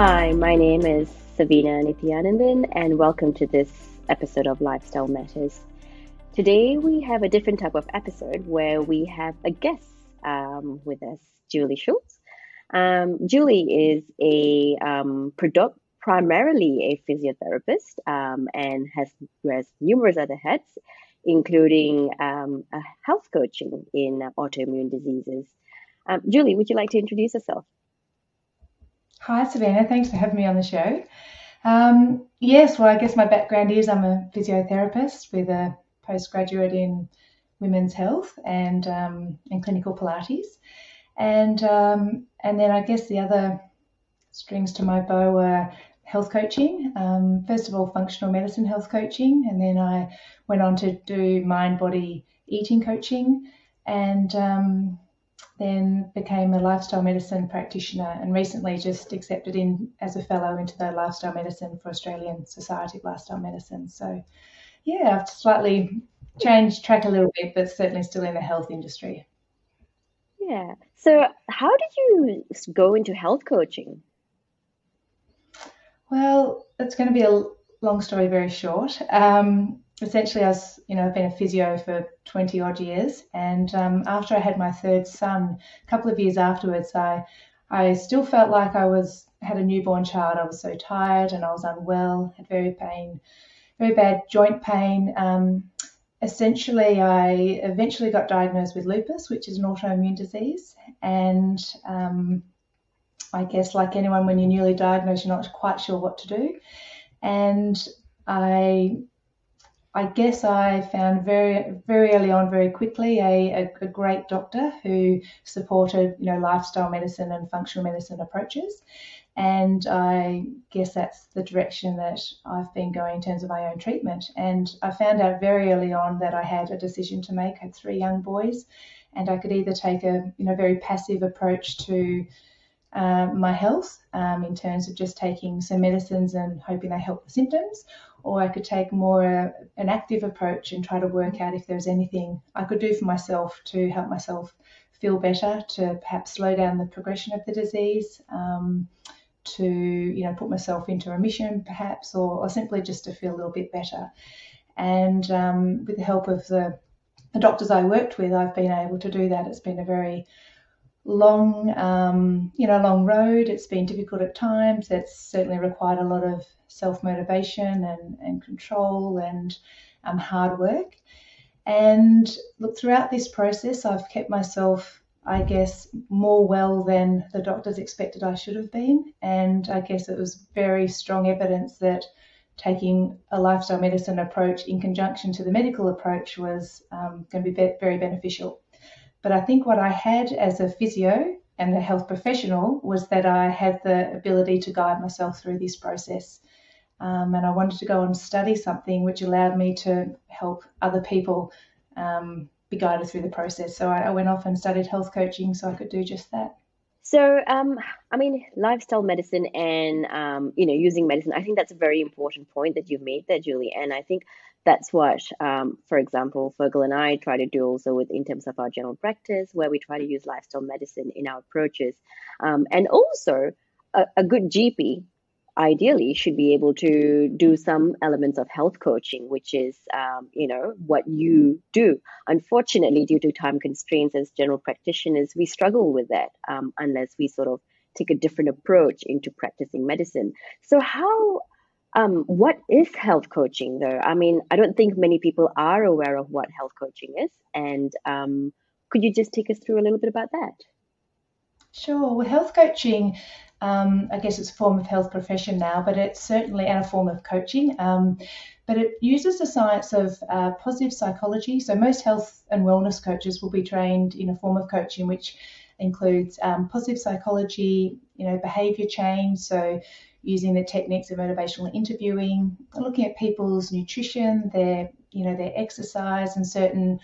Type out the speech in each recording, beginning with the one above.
Hi, my name is Savina Nithyanandan, and welcome to this episode of Lifestyle Matters. Today, we have a different type of episode where we have a guest um, with us, Julie Schultz. Um, Julie is a um, product, primarily a physiotherapist um, and has wears numerous other hats, including um, health coaching in autoimmune diseases. Um, Julie, would you like to introduce yourself? Hi, Savannah. Thanks for having me on the show. Um, yes, well, I guess my background is I'm a physiotherapist with a postgraduate in women's health and um, and clinical Pilates, and um, and then I guess the other strings to my bow are health coaching. Um, first of all, functional medicine health coaching, and then I went on to do mind body eating coaching, and um, then became a lifestyle medicine practitioner and recently just accepted in as a fellow into the lifestyle medicine for Australian Society of Lifestyle Medicine. So, yeah, I've slightly changed track a little bit, but certainly still in the health industry. Yeah. So, how did you go into health coaching? Well, it's going to be a long story very short. Um, essentially, I was, you know, I've been a physio for 20 odd years. And um, after I had my third son, a couple of years afterwards, I, I still felt like I was had a newborn child. I was so tired and I was unwell, had very pain, very bad joint pain. Um, essentially, I eventually got diagnosed with lupus, which is an autoimmune disease. And um, I guess, like anyone, when you're newly diagnosed, you're not quite sure what to do. And I I guess I found very, very early on, very quickly, a, a, a, great doctor who supported, you know, lifestyle medicine and functional medicine approaches. And I guess that's the direction that I've been going in terms of my own treatment. And I found out very early on that I had a decision to make. I had three young boys, and I could either take a, you know, very passive approach to uh, my health um, in terms of just taking some medicines and hoping they help the symptoms, or I could take more uh, an active approach and try to work out if there's anything I could do for myself to help myself feel better, to perhaps slow down the progression of the disease, um, to you know put myself into remission perhaps, or, or, simply just to feel a little bit better. And um, with the help of the, the doctors I worked with, I've been able to do that. It's been a very long, um, you know, long road. It's been difficult at times. It's certainly required a lot of self motivation and, and control and um, hard work. And look, throughout this process, I've kept myself, I guess, more well than the doctors expected I should have been. And I guess it was very strong evidence that taking a lifestyle medicine approach in conjunction to the medical approach was um, going to be very beneficial. But I think what I had as a physio and a health professional was that I had the ability to guide myself through this process. Um, and I wanted to go and study something which allowed me to help other people um, be guided through the process. So I, I, went off and studied health coaching so I could do just that. So, um, I mean, lifestyle medicine and um, you know using medicine. I think that's a very important point that you've made there, Julie. And I think that's what, um, for example, Fergal and I try to do also with in terms of our general practice, where we try to use lifestyle medicine in our approaches, um, and also a, a good GP ideally should be able to do some elements of health coaching which is um, you know what you do. Unfortunately due to time constraints as general practitioners we struggle with that um, unless we sort of take a different approach into practicing medicine. So how um, what is health coaching though? I mean i don't think many people are aware of what health coaching is and um, could you just take us through a little bit about that? Sure. Well, health coaching um, I guess it's a form of health profession now, but it's certainly and a form of coaching. Um, but it uses the science of uh, positive psychology. So most health and wellness coaches will be trained in a form of coaching which includes um, positive psychology, you know, behavior change. So using the techniques of motivational interviewing, looking at people's nutrition, their you know their exercise, and certain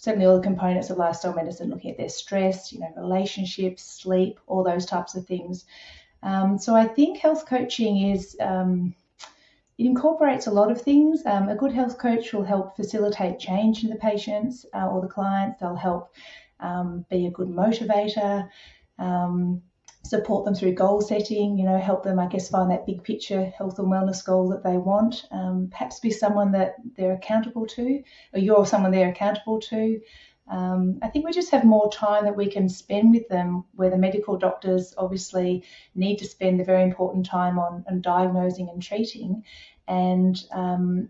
certainly all the components of lifestyle medicine, looking at their stress, you know, relationships, sleep, all those types of things. Um, so I think health coaching is um, it incorporates a lot of things. Um, a good health coach will help facilitate change in the patients uh, or the clients. They'll help um, be a good motivator. Um, support them through goal setting, you know, help them, I guess, find that big picture health and wellness goal that they want. Um, perhaps be someone that they're accountable to, or you're someone they're accountable to. Um, I think we just have more time that we can spend with them, where the medical doctors obviously need to spend the very important time on, on diagnosing and treating, and um,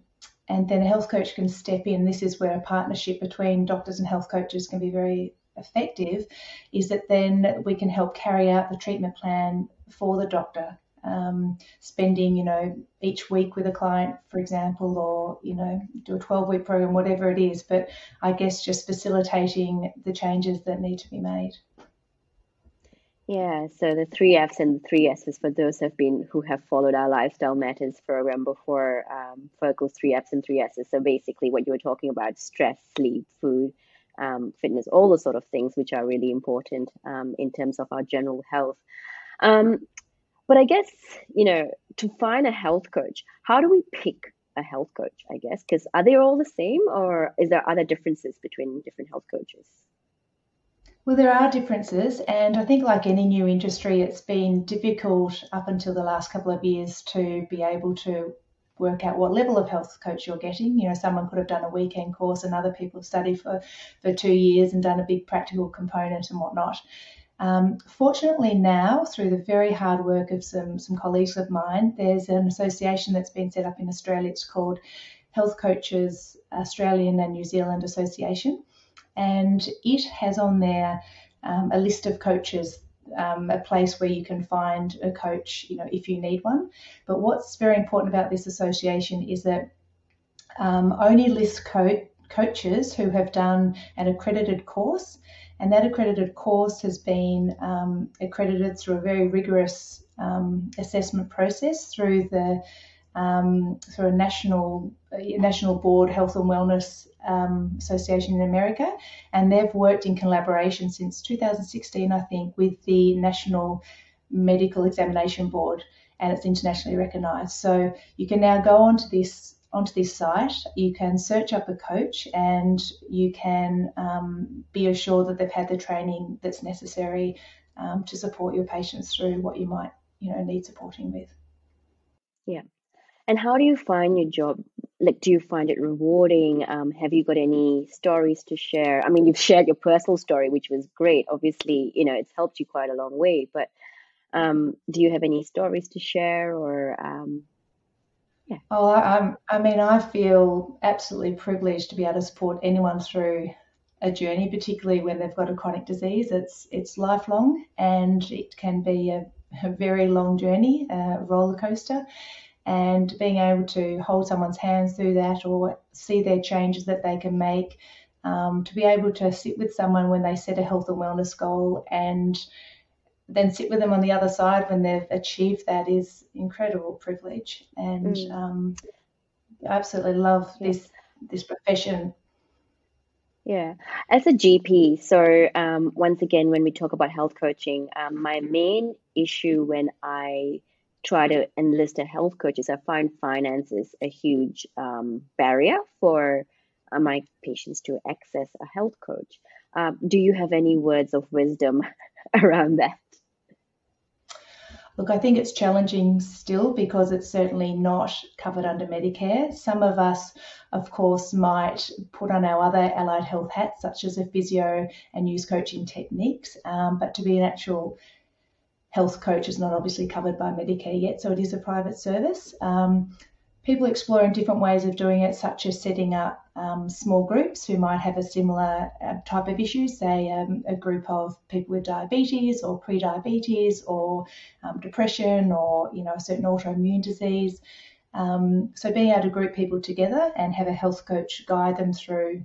and then a health coach can step in. This is where a partnership between doctors and health coaches can be very effective. Is that then we can help carry out the treatment plan for the doctor um, spending, you know, each week with a client, for example, or, you know, do a 12 week program, whatever it is. But I guess just facilitating the changes that need to be made. Yeah, so the three F's and the three S's for those have been who have followed our lifestyle matters program before um, Fergal's three F's and three S's. So basically, what you were talking about: stress, sleep, food, um, fitness, all the sort of things which are really important um, in terms of our general health. Um, but I guess, you know, to find a health coach, how do we pick a health coach, I guess? Because are they all the same or is there other differences between different health coaches? Well, there are differences, and I think, like any new industry, it's been difficult up until the last couple of years to be able to work out what level of health coach you're getting. You know, someone could have done a weekend course, and other people have studied for, for two years and done a big practical component and whatnot. Um, fortunately, now through the very hard work of some some colleagues of mine, there's an association that's been set up in Australia. It's called Health Coaches Australian and New Zealand Association, and it has on there um, a list of coaches. Um, a place where you can find a coach, you know, if you need one. But what's very important about this association is that um, only list co- coaches who have done an accredited course and that accredited course has been um, accredited through a very rigorous um, assessment process through the um, through a national national board health and wellness um, association in America, and they've worked in collaboration since 2016, I think, with the National Medical Examination Board, and it's internationally recognised. So you can now go onto this onto this site, you can search up a coach and you can um, be assured that they've had the training that's necessary um, to support your patients through what you might you know need supporting with. Yeah. And how do you find your job? Like, do you find it rewarding? Um, have you got any stories to share? I mean, you've shared your personal story, which was great. Obviously, you know, it's helped you quite a long way. But um, do you have any stories to share, or um, yeah. Oh, I, I mean, I feel absolutely privileged to be able to support anyone through a journey, particularly when they've got a chronic disease. It's it's lifelong and it can be a, a very long journey, a roller coaster. And being able to hold someone's hands through that or see their changes that they can make, um, to be able to sit with someone when they set a health and wellness goal and then sit with them on the other side when they've achieved that is incredible privilege. And mm. um, I absolutely love this this profession. Yeah. As a gp so um, once again when we talk about health coaching um, my main issue when i try to enlist a health coach is i find finances a huge um, barrier for uh, my patients to access a health coach um, do you have any words of wisdom around that Look, I think it's challenging still because it's certainly not covered under Medicare. Some of us, of course, might put on our other allied health hats, such as a physio and use coaching techniques, um, but to be an actual health coach is not obviously covered by Medicare yet, so it is a private service. Um, people exploring different ways of doing it, such as setting up um, small groups who might have a similar uh, type of issue, say um, a group of people with diabetes or pre-diabetes or um, depression or you know a certain autoimmune disease. Um, so being able to group people together and have a health coach guide them through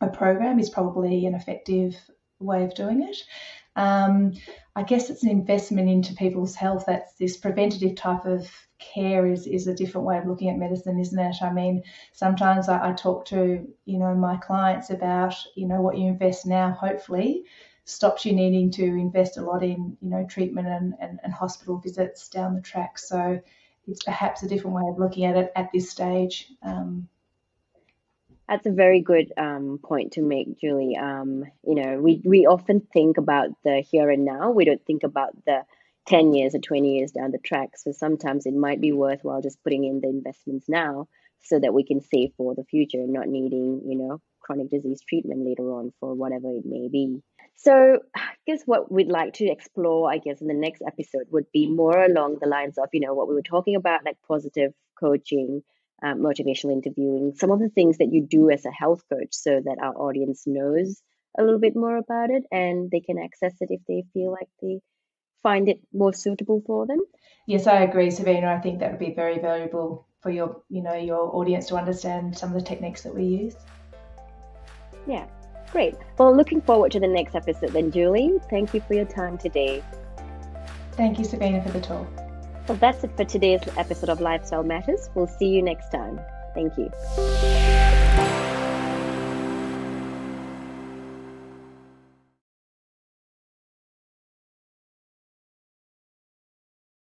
a program is probably an effective way of doing it. Um, I guess it's an investment into people's health. That's this preventative type of care is, is a different way of looking at medicine, isn't it? I mean, sometimes I, I talk to, you know, my clients about, you know, what you invest now, hopefully stops you needing to invest a lot in, you know, treatment and, and, and hospital visits down the track. So it's perhaps a different way of looking at it at this stage. Um, that's a very good um, point to make, Julie. Um, you know, we, we often think about the here and now. We don't think about the 10 years or 20 years down the track. So sometimes it might be worthwhile just putting in the investments now so that we can save for the future and not needing, you know, chronic disease treatment later on for whatever it may be. So I guess what we'd like to explore, I guess, in the next episode would be more along the lines of, you know, what we were talking about, like positive coaching, um, motivational interviewing, some of the things that you do as a health coach so that our audience knows a little bit more about it and they can access it if they feel like they find it more suitable for them. Yes, I agree, Sabina. I think that would be very valuable for your, you know, your audience to understand some of the techniques that we use. Yeah, great. Well, looking forward to the next episode then, Julie. Thank you for your time today. Thank you, Sabina, for the talk. Well, that's it for today's episode of Lifestyle Matters. We'll see you next time. Thank you.